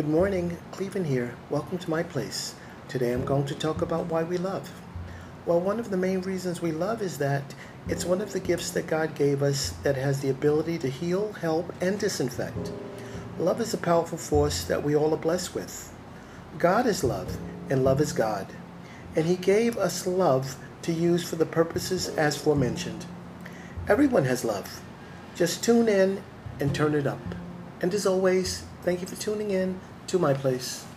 Good morning, Clevin here. Welcome to my place. Today I'm going to talk about why we love. Well, one of the main reasons we love is that it's one of the gifts that God gave us that has the ability to heal, help, and disinfect. Love is a powerful force that we all are blessed with. God is love, and love is God. And He gave us love to use for the purposes as forementioned. Everyone has love. Just tune in and turn it up. And as always, thank you for tuning in to my place.